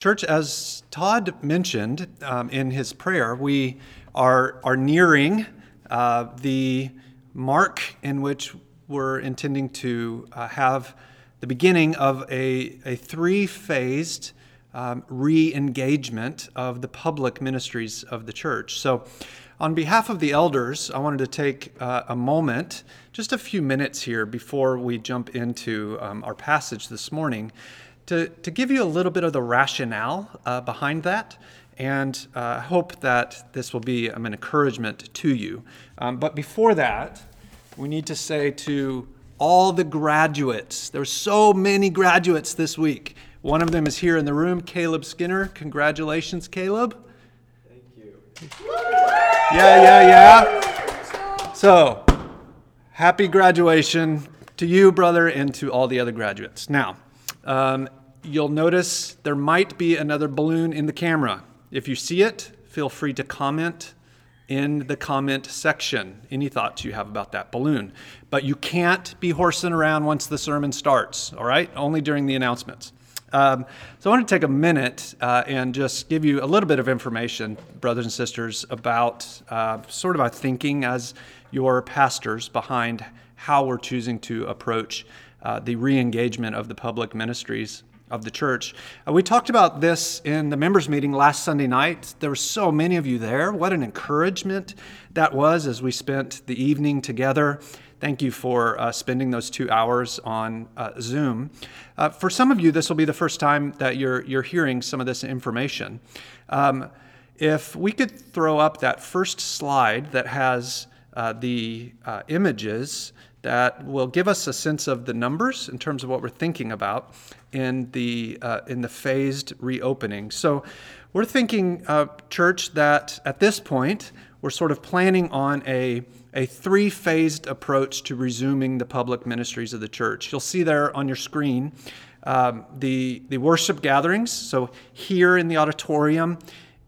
Church, as Todd mentioned um, in his prayer, we are, are nearing uh, the mark in which we're intending to uh, have the beginning of a, a three phased um, re engagement of the public ministries of the church. So, on behalf of the elders, I wanted to take uh, a moment, just a few minutes here before we jump into um, our passage this morning, to, to give you a little bit of the rationale uh, behind that. And uh, hope that this will be um, an encouragement to you. Um, but before that, we need to say to all the graduates, there's so many graduates this week. One of them is here in the room, Caleb Skinner. Congratulations, Caleb. Thank you. Yeah, yeah, yeah. So, happy graduation to you, brother, and to all the other graduates. Now, um, you'll notice there might be another balloon in the camera. If you see it, feel free to comment in the comment section any thoughts you have about that balloon. But you can't be horsing around once the sermon starts, all right? Only during the announcements. Um, so I want to take a minute uh, and just give you a little bit of information, brothers and sisters, about uh, sort of our thinking as your pastors behind how we're choosing to approach uh, the re engagement of the public ministries of the church. Uh, we talked about this in the members' meeting last Sunday night. There were so many of you there. What an encouragement that was as we spent the evening together. Thank you for uh, spending those two hours on uh, Zoom. Uh, for some of you, this will be the first time that you're, you're hearing some of this information. Um, if we could throw up that first slide that has uh, the uh, images that will give us a sense of the numbers in terms of what we're thinking about in the, uh, in the phased reopening. So we're thinking, church, that at this point, we're sort of planning on a a three phased approach to resuming the public ministries of the church. You'll see there on your screen um, the, the worship gatherings. So, here in the auditorium,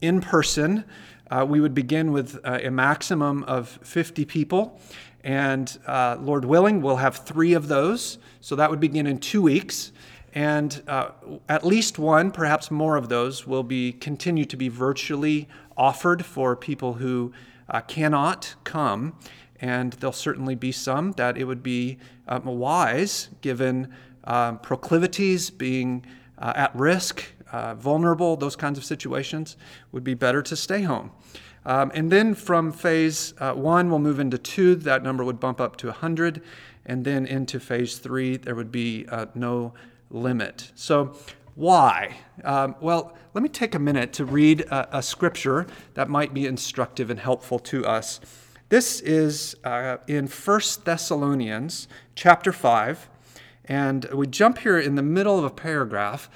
in person, uh, we would begin with uh, a maximum of 50 people. And uh, Lord willing, we'll have three of those. So, that would begin in two weeks. And uh, at least one, perhaps more of those, will be continue to be virtually offered for people who uh, cannot come, and there'll certainly be some that it would be um, wise, given um, proclivities, being uh, at risk, uh, vulnerable, those kinds of situations, would be better to stay home. Um, and then from phase uh, one, we'll move into two. That number would bump up to 100. And then into phase three, there would be uh, no limit. So why? Um, well, let me take a minute to read a, a, scripture that might be instructive and helpful to us. This is uh, in 1 Thessalonians chapter 5, and we jump here in the middle of a paragraph,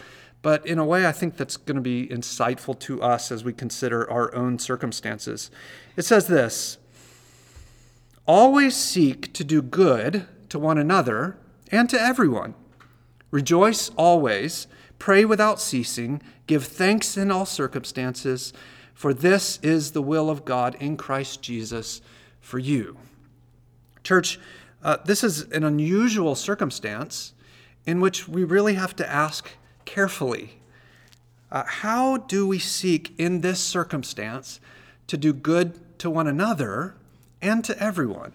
but in a way I think that's going to be insightful to us as we consider our own circumstances. It says this Always seek to do good to one another and to everyone. Rejoice always Pray without ceasing. Give thanks in all circumstances, for this is the will of God in Christ Jesus for you. Church, uh, this is an unusual circumstance in which we really have to ask carefully uh, how do we seek in this circumstance to do good to one another and to everyone?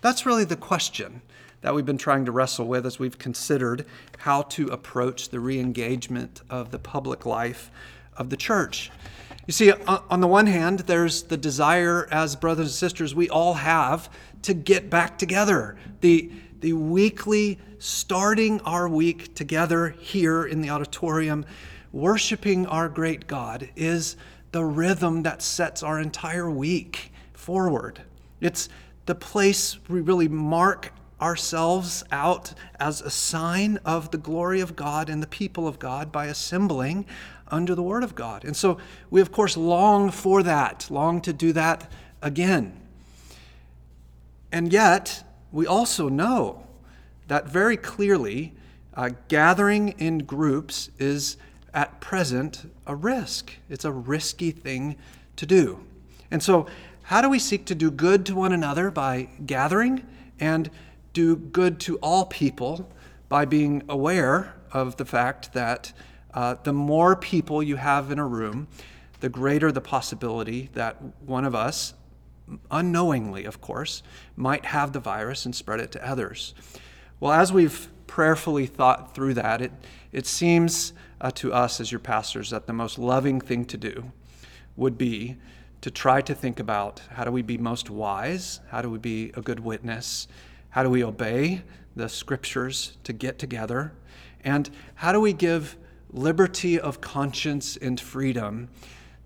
That's really the question that we've been trying to wrestle with as we've considered how to approach the re engagement of the public life of the church. You see, on the one hand, there's the desire as brothers and sisters we all have to get back together. The, the weekly starting our week together here in the auditorium, worshiping our great God, is the rhythm that sets our entire week forward. It's the place we really mark ourselves out as a sign of the glory of God and the people of God by assembling under the Word of God. And so we, of course, long for that, long to do that again. And yet, we also know that very clearly uh, gathering in groups is at present a risk. It's a risky thing to do. And so, how do we seek to do good to one another by gathering and do good to all people by being aware of the fact that uh, the more people you have in a room, the greater the possibility that one of us, unknowingly, of course, might have the virus and spread it to others. Well, as we've prayerfully thought through that, it, it seems uh, to us as your pastors that the most loving thing to do would be to try to think about how do we be most wise? How do we be a good witness? How do we obey the scriptures to get together? And how do we give liberty of conscience and freedom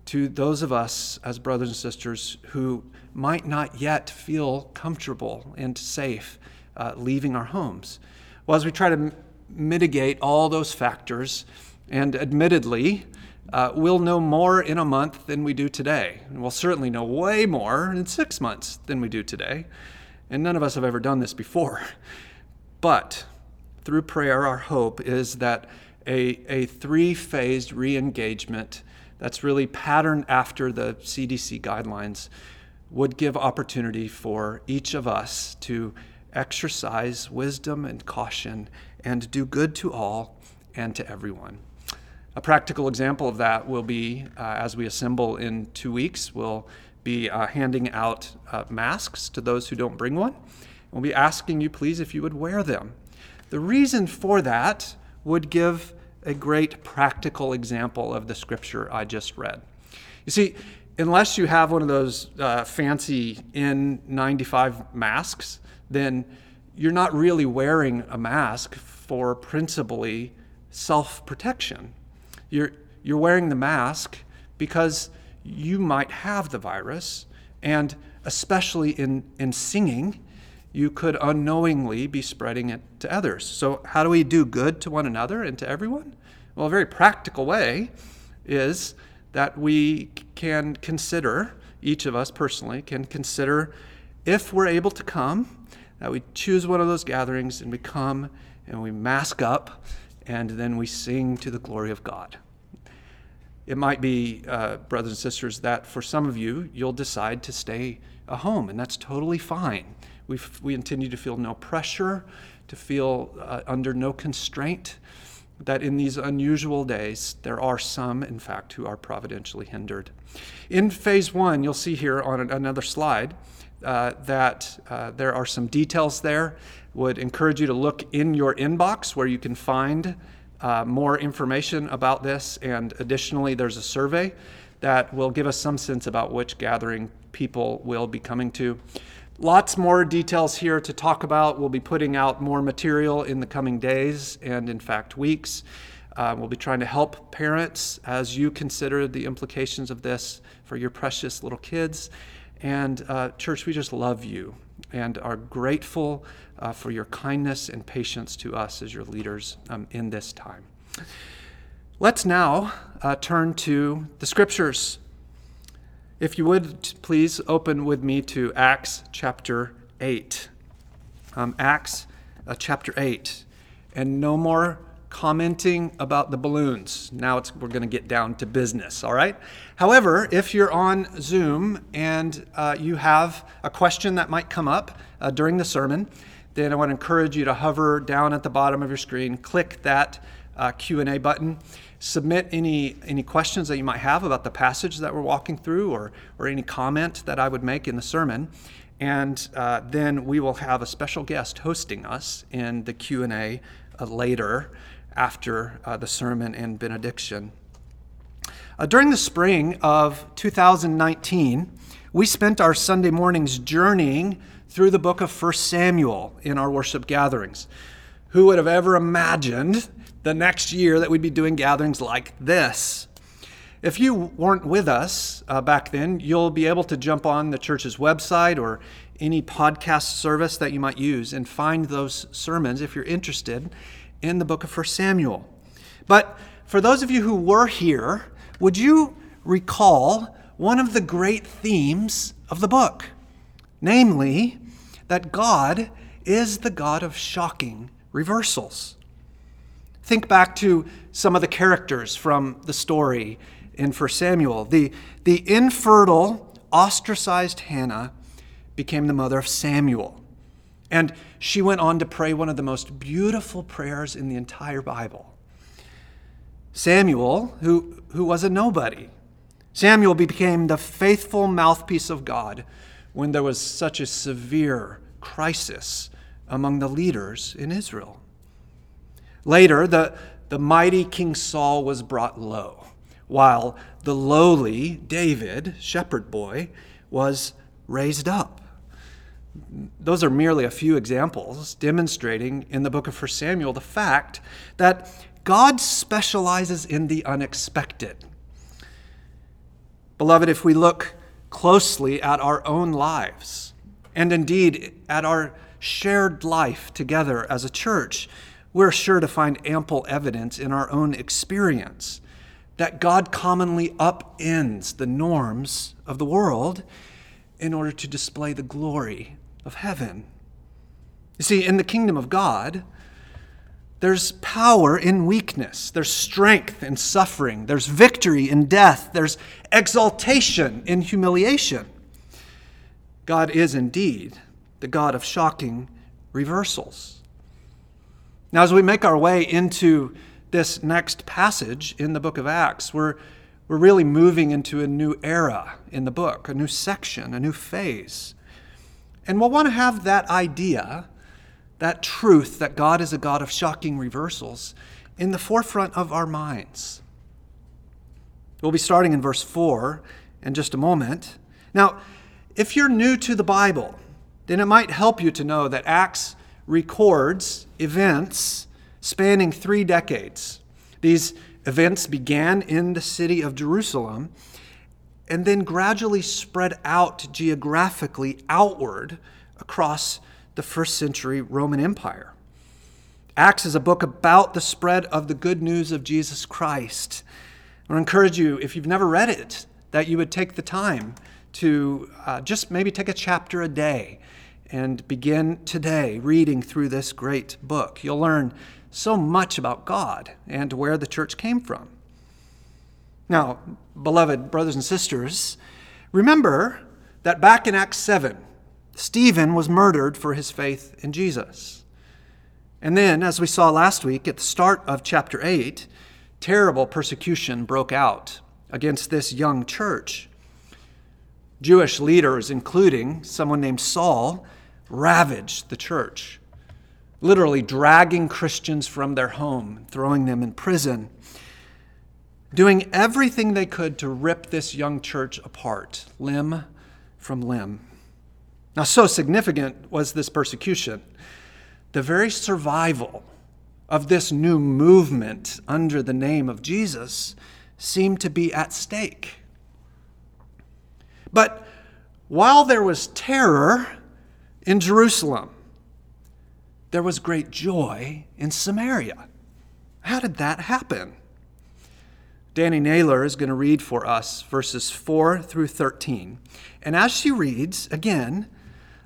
to those of us as brothers and sisters who might not yet feel comfortable and safe uh, leaving our homes? Well, as we try to m- mitigate all those factors, and admittedly, uh, we'll know more in a month than we do today. And we'll certainly know way more in six months than we do today. And none of us have ever done this before. But through prayer, our hope is that a, a three phased re engagement that's really patterned after the CDC guidelines would give opportunity for each of us to exercise wisdom and caution and do good to all and to everyone. A practical example of that will be uh, as we assemble in two weeks, we'll be uh, handing out uh, masks to those who don't bring one. We'll be asking you, please, if you would wear them. The reason for that would give a great practical example of the scripture I just read. You see, unless you have one of those uh, fancy N95 masks, then you're not really wearing a mask for principally self protection. You're, you're wearing the mask because you might have the virus, and especially in, in singing, you could unknowingly be spreading it to others. So, how do we do good to one another and to everyone? Well, a very practical way is that we can consider, each of us personally can consider if we're able to come, that we choose one of those gatherings and we come and we mask up and then we sing to the glory of God. It might be, uh, brothers and sisters, that for some of you, you'll decide to stay at home, and that's totally fine. we we continue to feel no pressure, to feel uh, under no constraint. That in these unusual days, there are some, in fact, who are providentially hindered. In phase one, you'll see here on another slide uh, that uh, there are some details there. Would encourage you to look in your inbox where you can find uh, more information about this. And additionally, there's a survey that will give us some sense about which gathering people will be coming to. Lots more details here to talk about. We'll be putting out more material in the coming days and, in fact, weeks. Uh, we'll be trying to help parents as you consider the implications of this for your precious little kids. And, uh, church, we just love you and are grateful uh, for your kindness and patience to us as your leaders um, in this time. Let's now uh, turn to the scriptures. If you would please open with me to Acts chapter 8. Um, Acts uh, chapter 8. And no more commenting about the balloons. Now we're going to get down to business, all right? However, if you're on Zoom and uh, you have a question that might come up uh, during the sermon, then I want to encourage you to hover down at the bottom of your screen, click that uh, Q&A button, submit any, any questions that you might have about the passage that we're walking through or, or any comment that I would make in the sermon. And uh, then we will have a special guest hosting us in the Q&A uh, later after uh, the sermon and benediction. Uh, during the spring of 2019, we spent our Sunday mornings journeying through the book of 1 Samuel in our worship gatherings. Who would have ever imagined the next year that we'd be doing gatherings like this? If you weren't with us uh, back then, you'll be able to jump on the church's website or any podcast service that you might use and find those sermons if you're interested in the book of 1 Samuel. But for those of you who were here, would you recall one of the great themes of the book? Namely, that God is the God of shocking reversals. Think back to some of the characters from the story in 1 Samuel. The, the infertile, ostracized Hannah became the mother of Samuel. And she went on to pray one of the most beautiful prayers in the entire Bible. Samuel, who, who was a nobody. Samuel became the faithful mouthpiece of God when there was such a severe crisis among the leaders in Israel. Later, the, the mighty King Saul was brought low, while the lowly David, shepherd boy, was raised up. Those are merely a few examples demonstrating in the book of 1 Samuel the fact that God specializes in the unexpected. Beloved, if we look closely at our own lives, and indeed at our shared life together as a church, we're sure to find ample evidence in our own experience that God commonly upends the norms of the world in order to display the glory of heaven. You see, in the kingdom of God, there's power in weakness. There's strength in suffering. There's victory in death. There's exaltation in humiliation. God is indeed the God of shocking reversals. Now, as we make our way into this next passage in the book of Acts, we're, we're really moving into a new era in the book, a new section, a new phase. And we'll want to have that idea that truth that God is a God of shocking reversals in the forefront of our minds. We'll be starting in verse 4 in just a moment. Now, if you're new to the Bible, then it might help you to know that Acts records events spanning three decades. These events began in the city of Jerusalem and then gradually spread out geographically outward across the first century Roman Empire. Acts is a book about the spread of the good news of Jesus Christ. I to encourage you, if you've never read it, that you would take the time to uh, just maybe take a chapter a day and begin today reading through this great book. You'll learn so much about God and where the church came from. Now, beloved brothers and sisters, remember that back in Acts 7, Stephen was murdered for his faith in Jesus. And then, as we saw last week at the start of chapter 8, terrible persecution broke out against this young church. Jewish leaders, including someone named Saul, ravaged the church, literally dragging Christians from their home, throwing them in prison, doing everything they could to rip this young church apart, limb from limb. Now, so significant was this persecution. The very survival of this new movement under the name of Jesus seemed to be at stake. But while there was terror in Jerusalem, there was great joy in Samaria. How did that happen? Danny Naylor is going to read for us verses 4 through 13. And as she reads, again,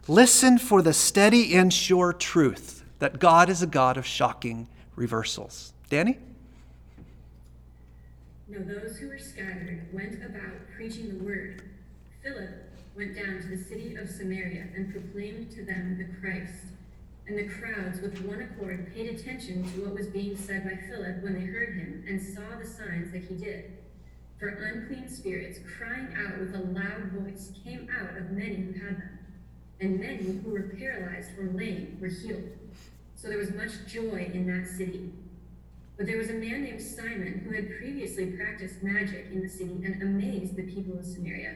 Listen for the steady and sure truth that God is a God of shocking reversals. Danny? Now those who were scattered went about preaching the word. Philip went down to the city of Samaria and proclaimed to them the Christ. And the crowds with one accord paid attention to what was being said by Philip when they heard him and saw the signs that he did. For unclean spirits, crying out with a loud voice, came out of many who had them and many who were paralyzed or lame were healed. So there was much joy in that city. But there was a man named Simon who had previously practiced magic in the city and amazed the people of Samaria,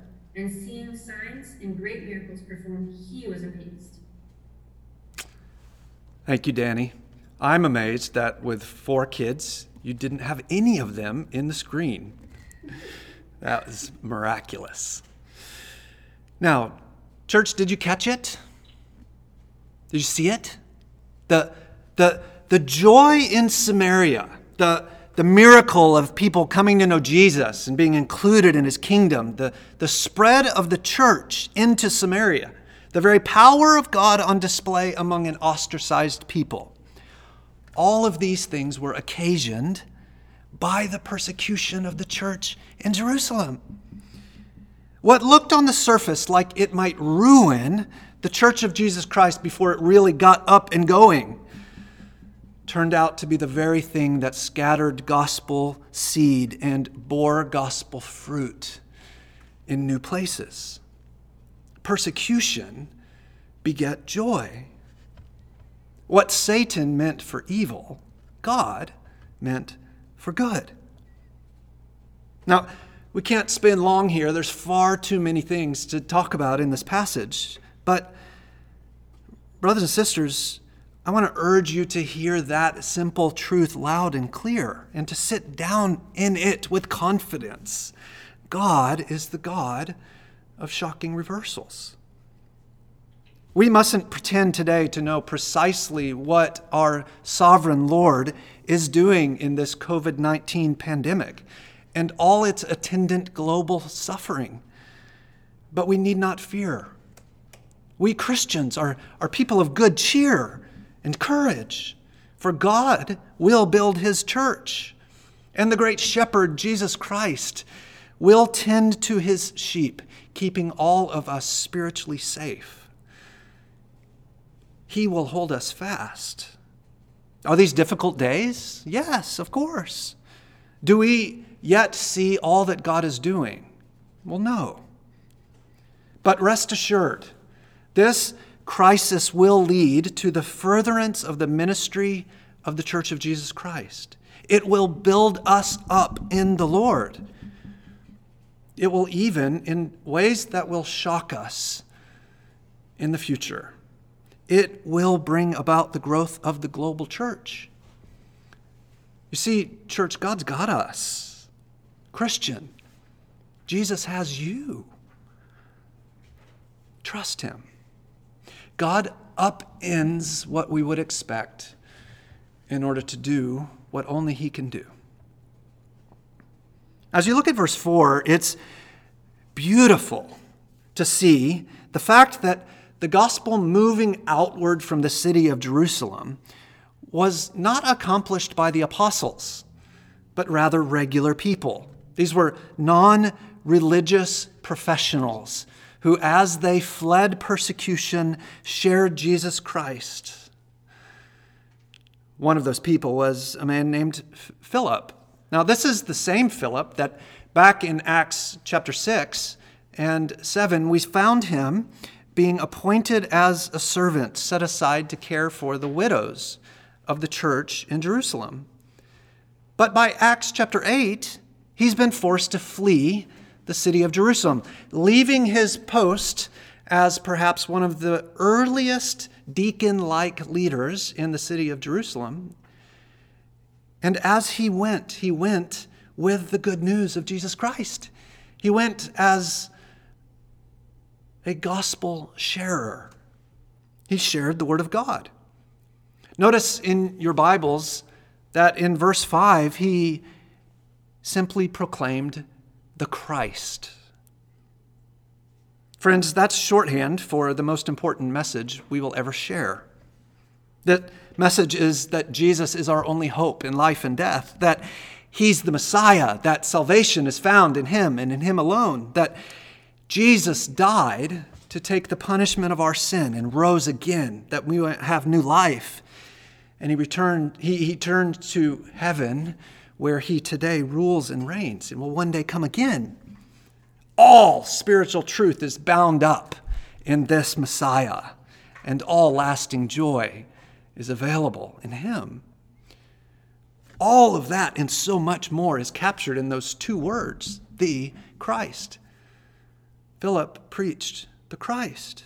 And seeing signs and great miracles performed, he was amazed. Thank you, Danny. I'm amazed that with four kids, you didn't have any of them in the screen. That was miraculous. Now, Church, did you catch it? Did you see it? The, the, the joy in Samaria, the, the miracle of people coming to know Jesus and being included in his kingdom, the, the spread of the church into Samaria, the very power of God on display among an ostracized people. All of these things were occasioned by the persecution of the church in Jerusalem. What looked on the surface like it might ruin the church of Jesus Christ before it really got up and going turned out to be the very thing that scattered gospel seed and bore gospel fruit in new places. Persecution beget joy. What Satan meant for evil, God meant for good. Now, we can't spend long here. There's far too many things to talk about in this passage. But, brothers and sisters, I want to urge you to hear that simple truth loud and clear and to sit down in it with confidence. God is the God of shocking reversals. We mustn't pretend today to know precisely what our sovereign Lord is doing in this COVID 19 pandemic and all its attendant global suffering. But we need not fear. We Christians are, are people of good cheer and courage, for God will build his church, and the great shepherd, Jesus Christ, will tend to his sheep, keeping all of us spiritually safe. He will hold us fast. Are these difficult days? Yes, of course. Do we yet see all that God is doing? Well, no. But rest assured, this crisis will lead to the furtherance of the ministry of the Church of Jesus Christ. It will build us up in the Lord. It will even, in ways that will shock us in the future, it will bring about the growth of the global church. You see, church, God's got us. Christian, Jesus has you. Trust Him. God upends what we would expect in order to do what only He can do. As you look at verse 4, it's beautiful to see the fact that the gospel moving outward from the city of Jerusalem was not accomplished by the apostles, but rather regular people. These were non religious professionals who, as they fled persecution, shared Jesus Christ. One of those people was a man named Philip. Now, this is the same Philip that back in Acts chapter 6 and 7, we found him being appointed as a servant set aside to care for the widows of the church in Jerusalem. But by Acts chapter 8, he's been forced to flee the city of Jerusalem, leaving his post as perhaps one of the earliest deacon like leaders in the city of Jerusalem. And as he went, he went with the good news of Jesus Christ. He went as a gospel sharer. He shared the word of God. Notice in your Bibles that in verse 5, he simply proclaimed the Christ. Friends, that's shorthand for the most important message we will ever share. That message is that Jesus is our only hope in life and death, that he's the Messiah, that salvation is found in him and in him alone, that Jesus died to take the punishment of our sin and rose again, that we have new life. And he returned, he, he turned to heaven where he today rules and reigns and will one day come again. All spiritual truth is bound up in this Messiah, and all lasting joy is available in him. All of that and so much more is captured in those two words, the Christ. Philip preached the Christ.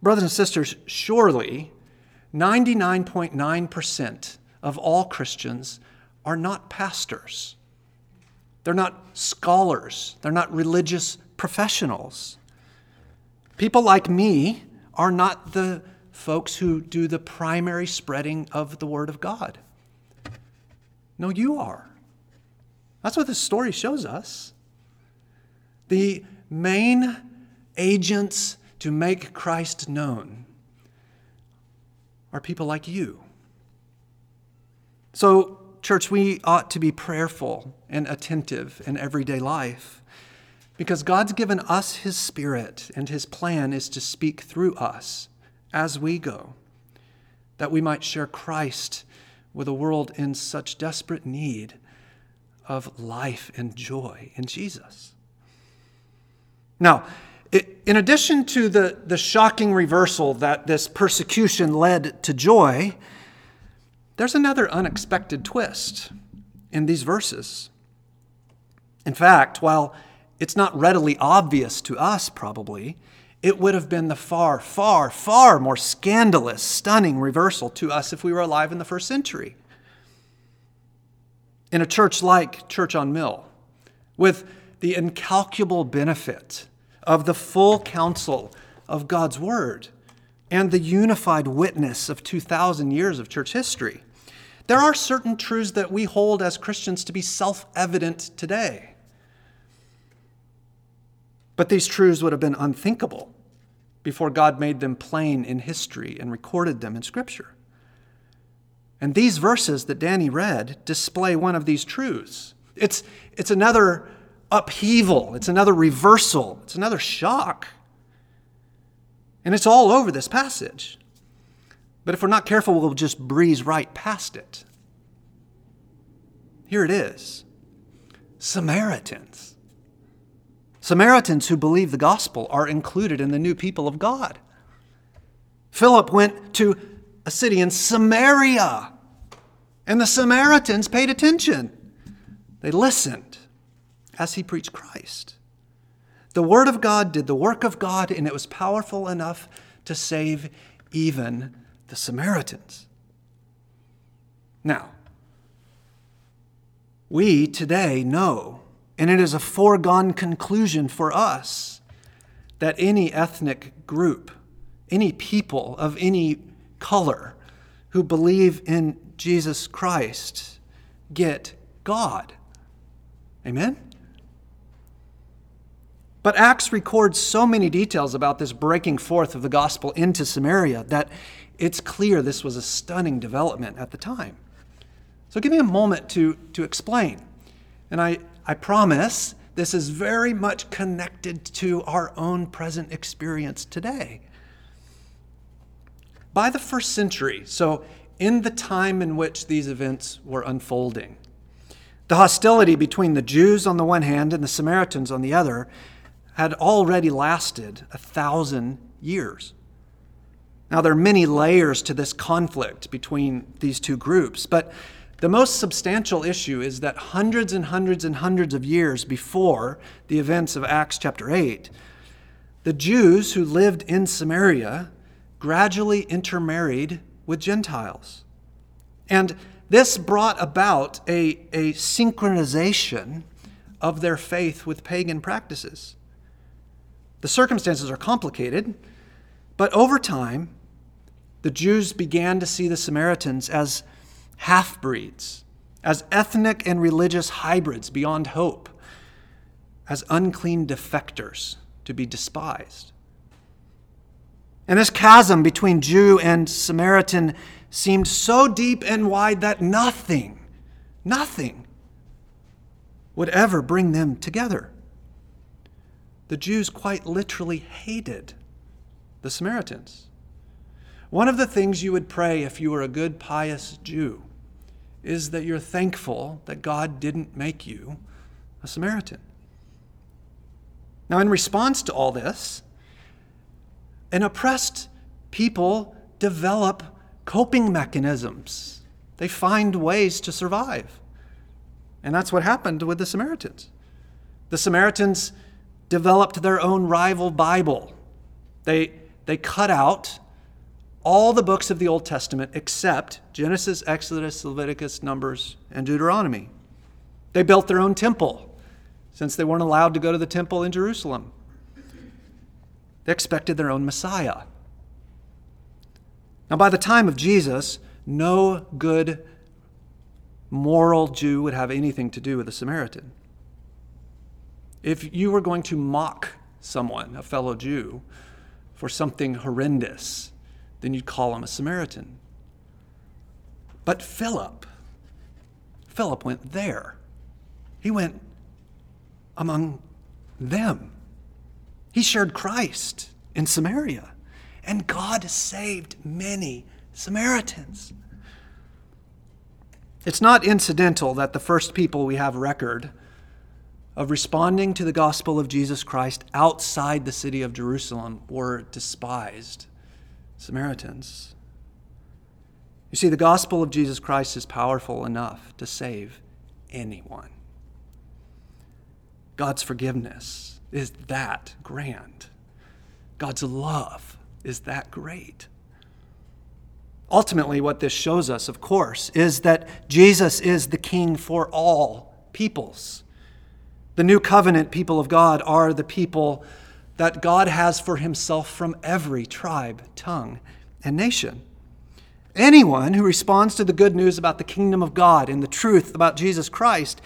Brothers and sisters, surely 99.9% of all Christians are not pastors. They're not scholars. They're not religious professionals. People like me are not the folks who do the primary spreading of the Word of God. No, you are. That's what this story shows us. The main agents to make Christ known are people like you. So, church, we ought to be prayerful and attentive in everyday life because God's given us His Spirit, and His plan is to speak through us as we go, that we might share Christ with a world in such desperate need of life and joy in Jesus. Now, in addition to the, the shocking reversal that this persecution led to joy, there's another unexpected twist in these verses. In fact, while it's not readily obvious to us, probably, it would have been the far, far, far more scandalous, stunning reversal to us if we were alive in the first century. In a church like Church on Mill, with the incalculable benefit of the full counsel of God's Word and the unified witness of 2,000 years of church history. There are certain truths that we hold as Christians to be self evident today. But these truths would have been unthinkable before God made them plain in history and recorded them in Scripture. And these verses that Danny read display one of these truths. It's, it's another upheaval, it's another reversal, it's another shock. And it's all over this passage. But if we're not careful, we'll just breeze right past it. Here it is Samaritans. Samaritans who believe the gospel are included in the new people of God. Philip went to a city in Samaria, and the Samaritans paid attention. They listened as he preached Christ. The Word of God did the work of God, and it was powerful enough to save even the Samaritans. Now, we today know, and it is a foregone conclusion for us, that any ethnic group, any people of any color who believe in Jesus Christ get God. Amen? But Acts records so many details about this breaking forth of the gospel into Samaria that it's clear this was a stunning development at the time. So give me a moment to, to explain. And I, I promise this is very much connected to our own present experience today. By the first century, so in the time in which these events were unfolding, the hostility between the Jews on the one hand and the Samaritans on the other had already lasted a thousand years. Now, there are many layers to this conflict between these two groups, but the most substantial issue is that hundreds and hundreds and hundreds of years before the events of Acts chapter 8, the Jews who lived in Samaria gradually intermarried with Gentiles. And this brought about a, a syncretization of their faith with pagan practices. The circumstances are complicated, but over time, the Jews began to see the Samaritans as half breeds, as ethnic and religious hybrids beyond hope, as unclean defectors to be despised. And this chasm between Jew and Samaritan seemed so deep and wide that nothing, nothing would ever bring them together the Jews quite literally hated the Samaritans. One of the things you would pray if you were a good, pious Jew is that you're thankful that God didn't make you a Samaritan. Now, in response to all this, an oppressed people develop coping mechanisms. They find ways to survive. And that's what happened with the Samaritans. The Samaritans developed their own rival Bible. They, they cut out all the books of the Old Testament except Genesis, Exodus, Leviticus, Numbers, and Deuteronomy. They built their own temple since they weren't allowed to go to the temple in Jerusalem. They expected their own Messiah. Now, by the time of Jesus, no good moral Jew would have anything to do with a Samaritan. If you were going to mock someone, a fellow Jew, for something horrendous, then you'd call him a Samaritan. But Philip, Philip went there. He went among them. He shared Christ in Samaria, and God saved many Samaritans. It's not incidental that the first people we have record of responding to the gospel of Jesus Christ outside the city of Jerusalem were despised Samaritans. You see, the gospel of Jesus Christ is powerful enough to save anyone. God's forgiveness is that grand. God's love is that great. Ultimately, what this shows us, of course, is that Jesus is the king for all peoples. The new covenant people of God are the people that God has for himself from every tribe, tongue, and nation. Anyone who responds to the good news about the kingdom of God and the truth about Jesus Christ,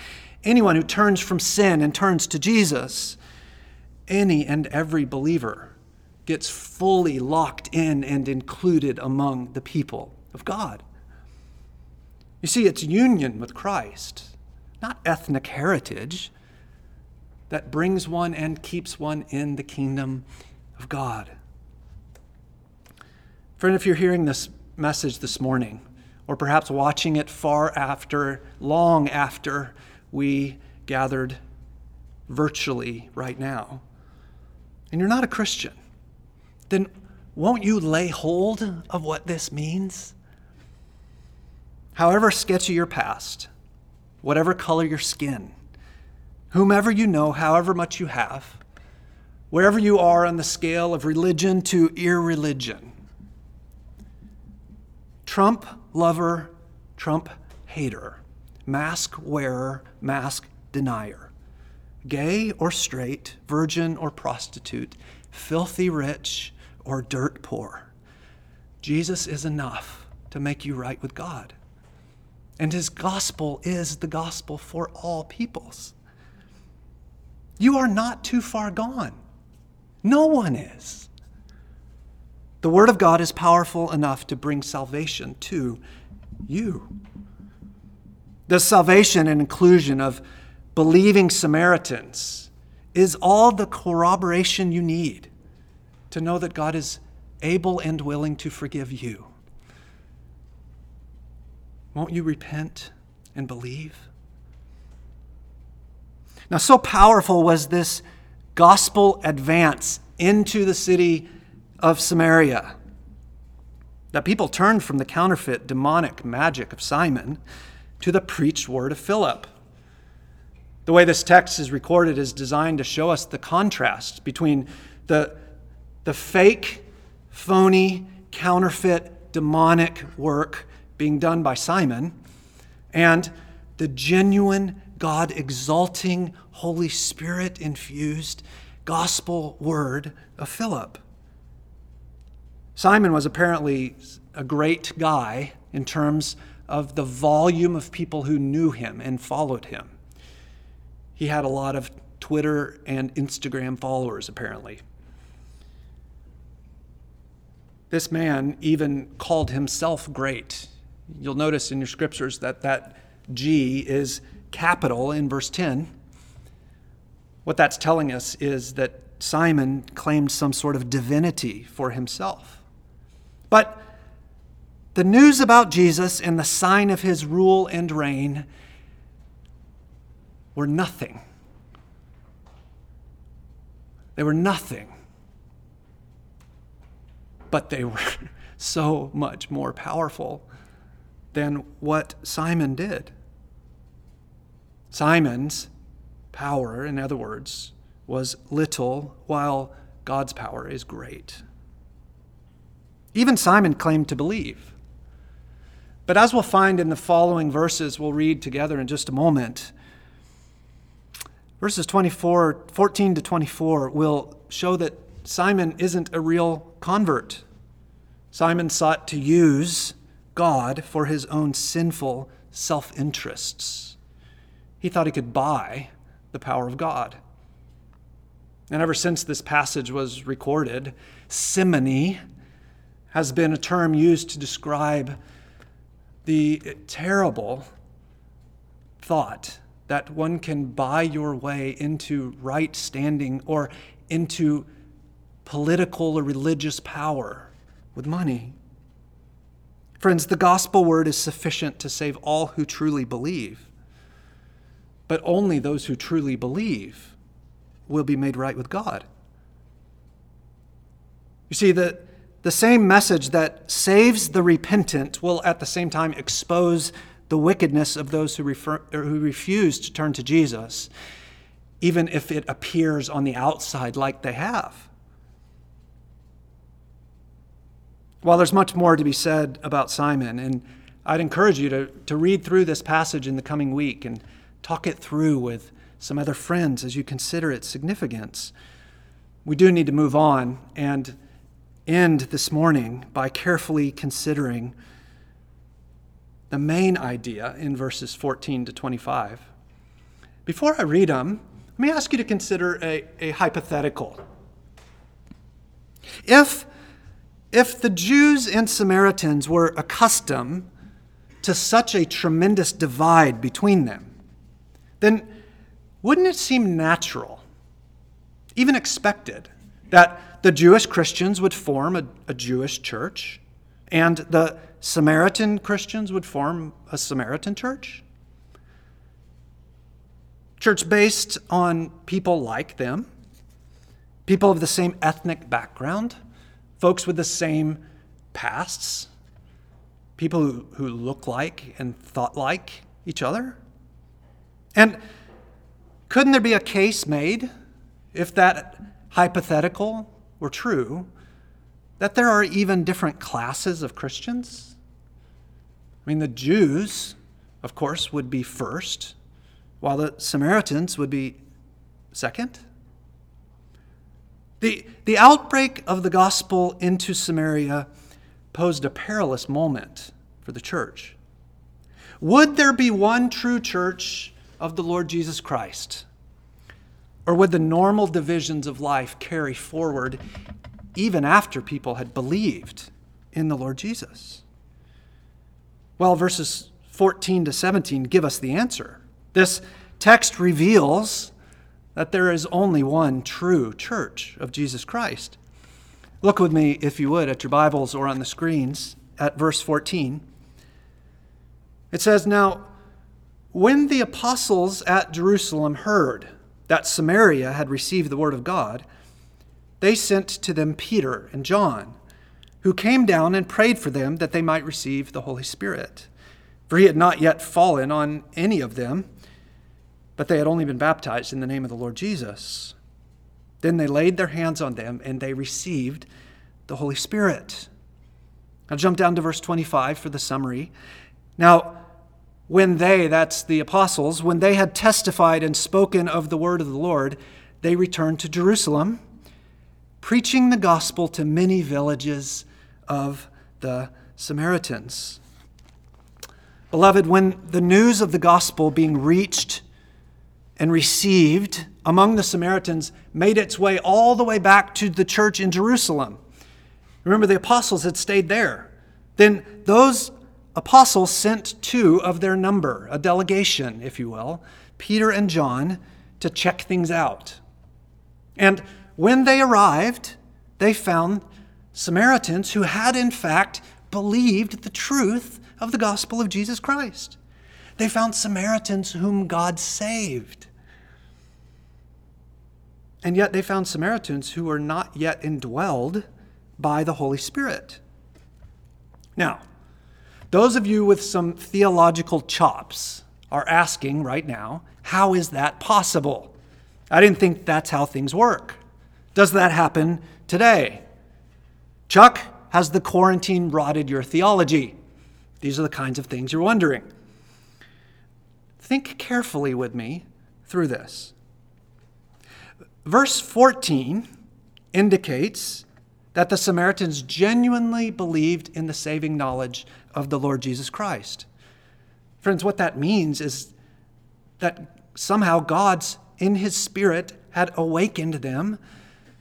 anyone who turns from sin and turns to Jesus, any and every believer gets fully locked in and included among the people of God. You see, it's union with Christ, not ethnic heritage that brings one and keeps one in the kingdom of God. Friend, if you're hearing this message this morning, or perhaps watching it far after, long after we gathered virtually right now, and you're not a Christian, then won't you lay hold of what this means? However sketchy your past, whatever color your skin, whomever you know, however much you have, wherever you are on the scale of religion to irreligion. Trump lover, Trump hater, mask wearer, mask denier, gay or straight, virgin or prostitute, filthy rich or dirt poor. Jesus is enough to make you right with God. And his gospel is the gospel for all peoples. You are not too far gone. No one is. The Word of God is powerful enough to bring salvation to you. The salvation and inclusion of believing Samaritans is all the corroboration you need to know that God is able and willing to forgive you. Won't you repent and believe? Now, so powerful was this gospel advance into the city of Samaria that people turned from the counterfeit demonic magic of Simon to the preached word of Philip. The way this text is recorded is designed to show us the contrast between the, the fake, phony, counterfeit, demonic work being done by Simon and the genuine God exalting, Holy Spirit infused gospel word of Philip. Simon was apparently a great guy in terms of the volume of people who knew him and followed him. He had a lot of Twitter and Instagram followers, apparently. This man even called himself great. You'll notice in your scriptures that that G is capital in verse 10. What that's telling us is that Simon claimed some sort of divinity for himself. But the news about Jesus and the sign of his rule and reign were nothing. They were nothing. But they were so much more powerful than what Simon did. Simon's power, in other words, was little, while God's power is great. Even Simon claimed to believe. But as we'll find in the following verses, we'll read together in just a moment, verses 24, 14 to 24 will show that Simon isn't a real convert. Simon sought to use God for his own sinful self interests. He thought he could buy the power of God. And ever since this passage was recorded, simony has been a term used to describe the terrible thought that one can buy your way into right standing or into political or religious power with money. Friends, the gospel word is sufficient to save all who truly believe, but only those who truly believe will be made right with God. You see, the, the same message that saves the repentant will at the same time expose the wickedness of those who, refer, who refuse to turn to Jesus, even if it appears on the outside like they have. While there's much more to be said about Simon, and I'd encourage you to, to read through this passage in the coming week and talk it through with some other friends as you consider its significance. We do need to move on and end this morning by carefully considering the main idea in verses 14 to 25. Before I read them, let me ask you to consider a, a hypothetical. If, if the Jews and Samaritans were accustomed to such a tremendous divide between them, then wouldn't it seem natural, even expected, that the Jewish Christians would form a, a Jewish church and the Samaritan Christians would form a Samaritan church. Church based on people like them, people of the same ethnic background, folks with the same pasts, people who, who look like and thought like each other. And couldn't there be a case made, if that hypothetical were true, that there are even different classes of Christians? I mean, the Jews, of course, would be first, while the Samaritans would be second. The, the outbreak of the gospel into Samaria posed a perilous moment for the church. Would there be one true church of the Lord Jesus Christ? Or would the normal divisions of life carry forward even after people had believed in the Lord Jesus? Well, verses 14 to 17 give us the answer. This text reveals that there is only one true church of Jesus Christ. Look with me, if you would, at your Bibles or on the screens at verse 14. It says, Now, when the apostles at Jerusalem heard that Samaria had received the word of God, they sent to them Peter and John who came down and prayed for them that they might receive the Holy Spirit. For he had not yet fallen on any of them, but they had only been baptized in the name of the Lord Jesus. Then they laid their hands on them and they received the Holy Spirit. I'll jump down to verse 25 for the summary. Now, when they, that's the apostles, when they had testified and spoken of the word of the Lord, they returned to Jerusalem, preaching the gospel to many villages of the Samaritans. Beloved, when the news of the gospel being reached and received among the Samaritans made its way all the way back to the church in Jerusalem, remember the apostles had stayed there. Then those apostles sent two of their number, a delegation, if you will, Peter and John, to check things out. And when they arrived, they found Samaritans who had, in fact, believed the truth of the gospel of Jesus Christ. They found Samaritans whom God saved. And yet they found Samaritans who were not yet indwelled by the Holy Spirit. Now, those of you with some theological chops are asking right now, how is that possible? I didn't think that's how things work. Does that happen today? Chuck, has the quarantine rotted your theology? These are the kinds of things you're wondering. Think carefully with me through this. Verse 14 indicates that the Samaritans genuinely believed in the saving knowledge of the Lord Jesus Christ. Friends, what that means is that somehow God's, in His Spirit, had awakened them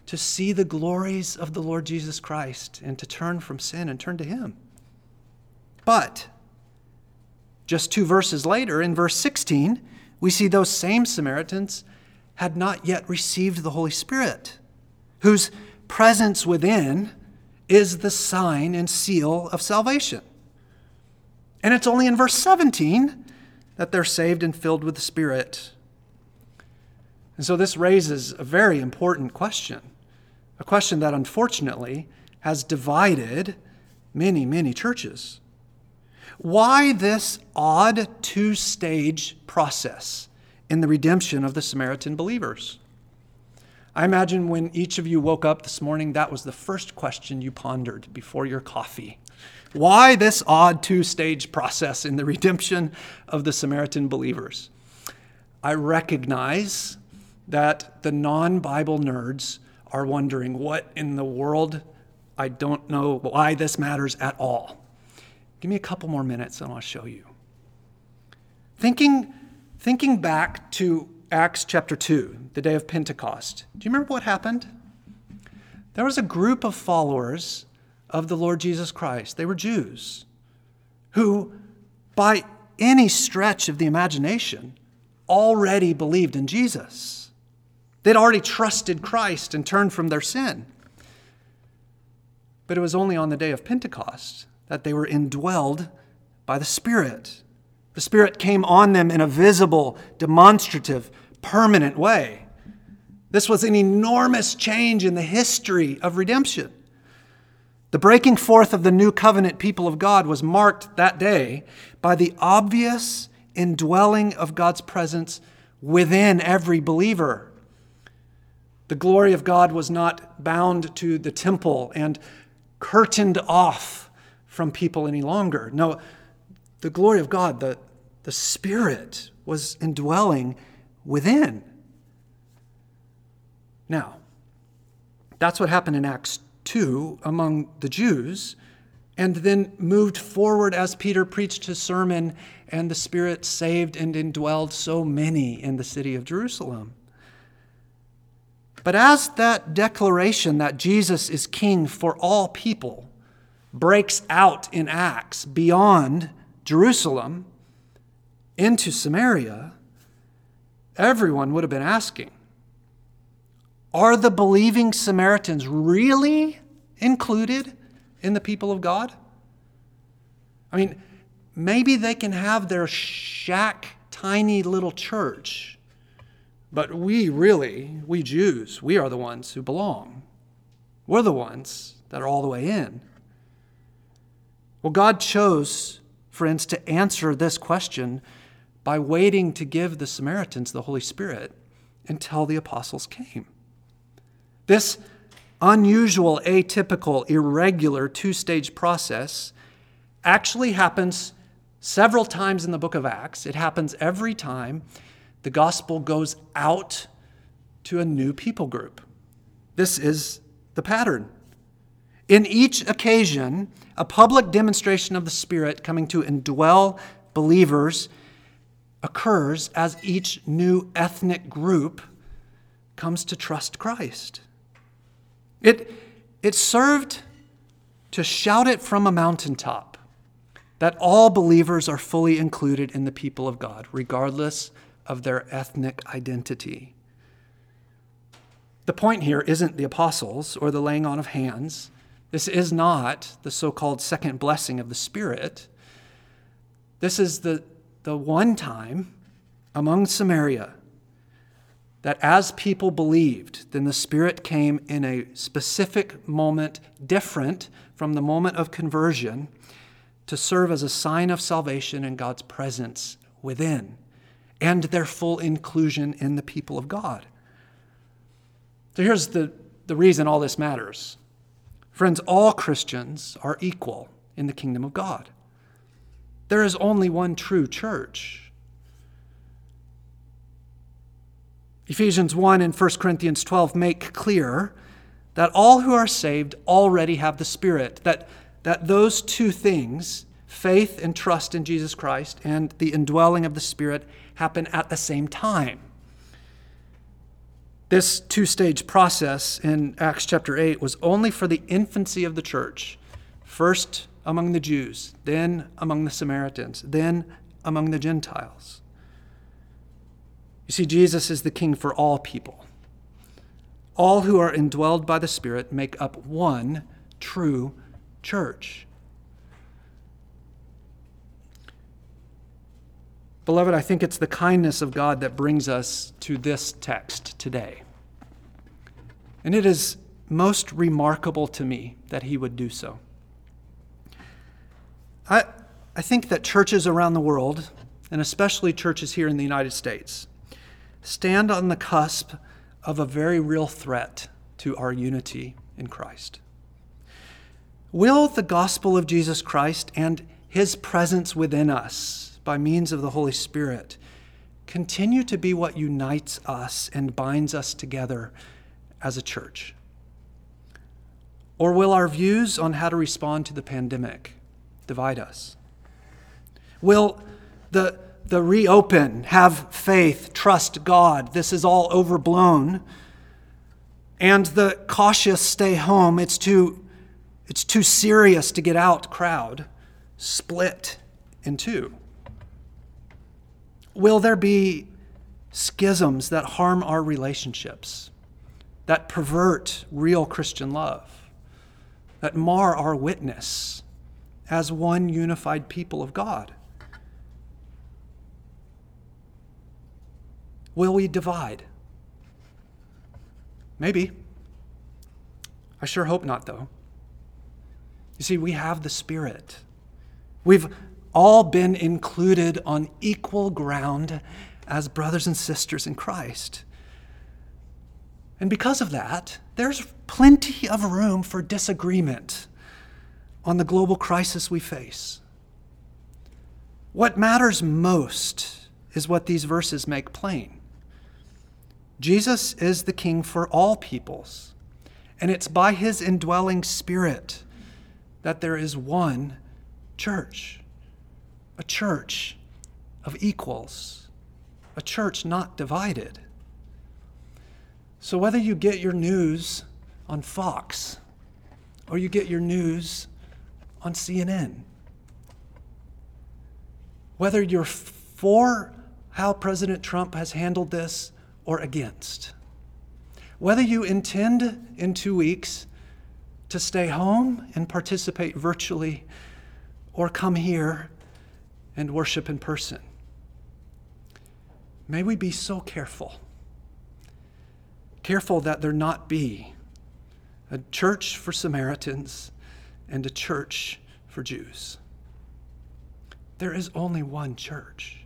to see the glories of the Lord Jesus Christ and to turn from sin and turn to Him. But just two verses later, in verse 16, we see those same Samaritans had not yet received the Holy Spirit, whose presence within is the sign and seal of salvation. And it's only in verse 17 that they're saved and filled with the Spirit. And so this raises a very important question, a question that unfortunately has divided many, many churches. Why this odd two stage process in the redemption of the Samaritan believers? I imagine when each of you woke up this morning, that was the first question you pondered before your coffee. Why this odd two stage process in the redemption of the Samaritan believers? I recognize that the non Bible nerds are wondering what in the world I don't know why this matters at all. Give me a couple more minutes and I'll show you. Thinking, thinking back to Acts chapter 2, the day of Pentecost, do you remember what happened? There was a group of followers of the Lord Jesus Christ. They were Jews who, by any stretch of the imagination, already believed in Jesus. They'd already trusted Christ and turned from their sin. But it was only on the day of Pentecost that they were indwelled by the Spirit. The Spirit came on them in a visible, demonstrative, permanent way. This was an enormous change in the history of redemption. The breaking forth of the new covenant people of God was marked that day by the obvious indwelling of God's presence within every believer. The glory of God was not bound to the temple and curtained off from people any longer. No, the glory of God, the, the Spirit, was indwelling within. Now, that's what happened in Acts 2 among the Jews, and then moved forward as Peter preached his sermon, and the Spirit saved and indwelled so many in the city of Jerusalem. But as that declaration that Jesus is king for all people breaks out in Acts beyond Jerusalem into Samaria, everyone would have been asking Are the believing Samaritans really included in the people of God? I mean, maybe they can have their shack, tiny little church, but we really, we Jews, we are the ones who belong. We're the ones that are all the way in. Well, God chose, friends, to answer this question by waiting to give the Samaritans the Holy Spirit until the apostles came. This unusual, atypical, irregular two stage process actually happens several times in the book of Acts. It happens every time the gospel goes out to a new people group. This is the pattern. In each occasion, a public demonstration of the Spirit coming to indwell believers occurs as each new ethnic group comes to trust Christ. It, it served to shout it from a mountaintop that all believers are fully included in the people of God, regardless of their ethnic identity. The point here isn't the apostles or the laying on of hands. This is not the so called second blessing of the Spirit. This is the, the one time among Samaria that as people believed, then the Spirit came in a specific moment different from the moment of conversion to serve as a sign of salvation and God's presence within and their full inclusion in the people of God. So here's the, the reason all this matters. Friends, all Christians are equal in the kingdom of God. There is only one true church. Ephesians 1 and 1 Corinthians 12 make clear that all who are saved already have the Spirit, that, that those two things faith and trust in Jesus Christ and the indwelling of the Spirit happen at the same time. This two stage process in Acts chapter 8 was only for the infancy of the church. First among the Jews, then among the Samaritans, then among the Gentiles. You see, Jesus is the king for all people. All who are indwelled by the Spirit make up one true church. Beloved, I think it's the kindness of God that brings us to this text today. And it is most remarkable to me that he would do so. I, I think that churches around the world, and especially churches here in the United States, stand on the cusp of a very real threat to our unity in Christ. Will the gospel of Jesus Christ and his presence within us by means of the Holy Spirit continue to be what unites us and binds us together as a church? Or will our views on how to respond to the pandemic divide us? Will the, the reopen, have faith, trust God, this is all overblown, and the cautious stay home, it's too, it's too serious to get out crowd, split in two? Will there be schisms that harm our relationships, that pervert real Christian love, that mar our witness as one unified people of God? Will we divide? Maybe. I sure hope not, though. You see, we have the Spirit. We've all been included on equal ground as brothers and sisters in Christ. And because of that, there's plenty of room for disagreement on the global crisis we face. What matters most is what these verses make plain Jesus is the King for all peoples, and it's by his indwelling spirit that there is one church a church of equals, a church not divided. So, whether you get your news on Fox or you get your news on CNN, whether you're for how President Trump has handled this or against, whether you intend in two weeks to stay home and participate virtually or come here and worship in person. May we be so careful, careful that there not be a church for Samaritans and a church for Jews. There is only one church.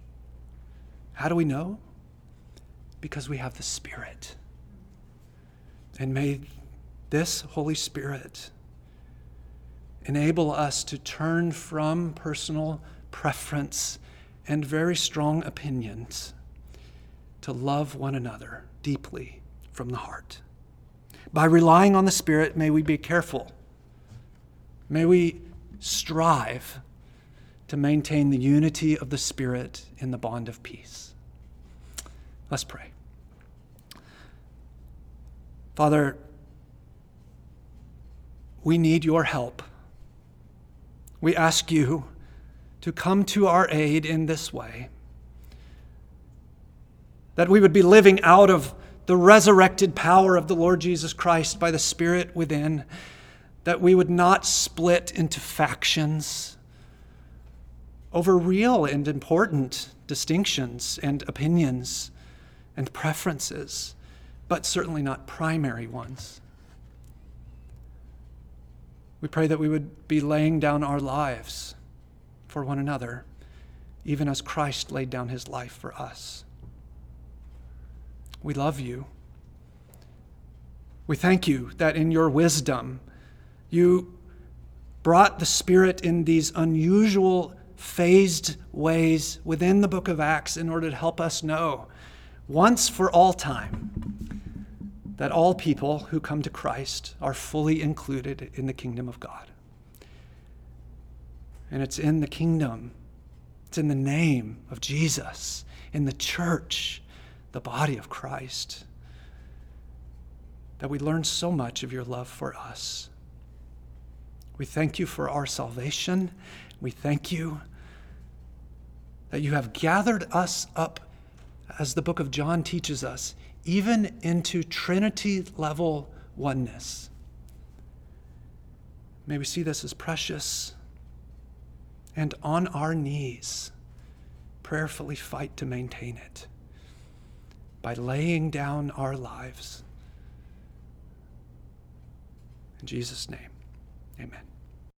How do we know? Because we have the Spirit. And may this Holy Spirit enable us to turn from personal preference, and very strong opinions to love one another deeply from the heart. By relying on the Spirit, may we be careful. May we strive to maintain the unity of the Spirit in the bond of peace. Let's pray. Father, we need your help. We ask you to come to our aid in this way. That we would be living out of the resurrected power of the Lord Jesus Christ by the Spirit within, that we would not split into factions over real and important distinctions and opinions and preferences, but certainly not primary ones. We pray that we would be laying down our lives for one another, even as Christ laid down his life for us. We love you. We thank you that in your wisdom, you brought the Spirit in these unusual, phased ways within the book of Acts in order to help us know, once for all time, that all people who come to Christ are fully included in the kingdom of God. And it's in the kingdom, it's in the name of Jesus, in the church, the body of Christ, that we learn so much of your love for us. We thank you for our salvation. We thank you that you have gathered us up, as the book of John teaches us, even into Trinity level oneness. May we see this as precious and on our knees prayerfully fight to maintain it by laying down our lives. In Jesus' name, amen.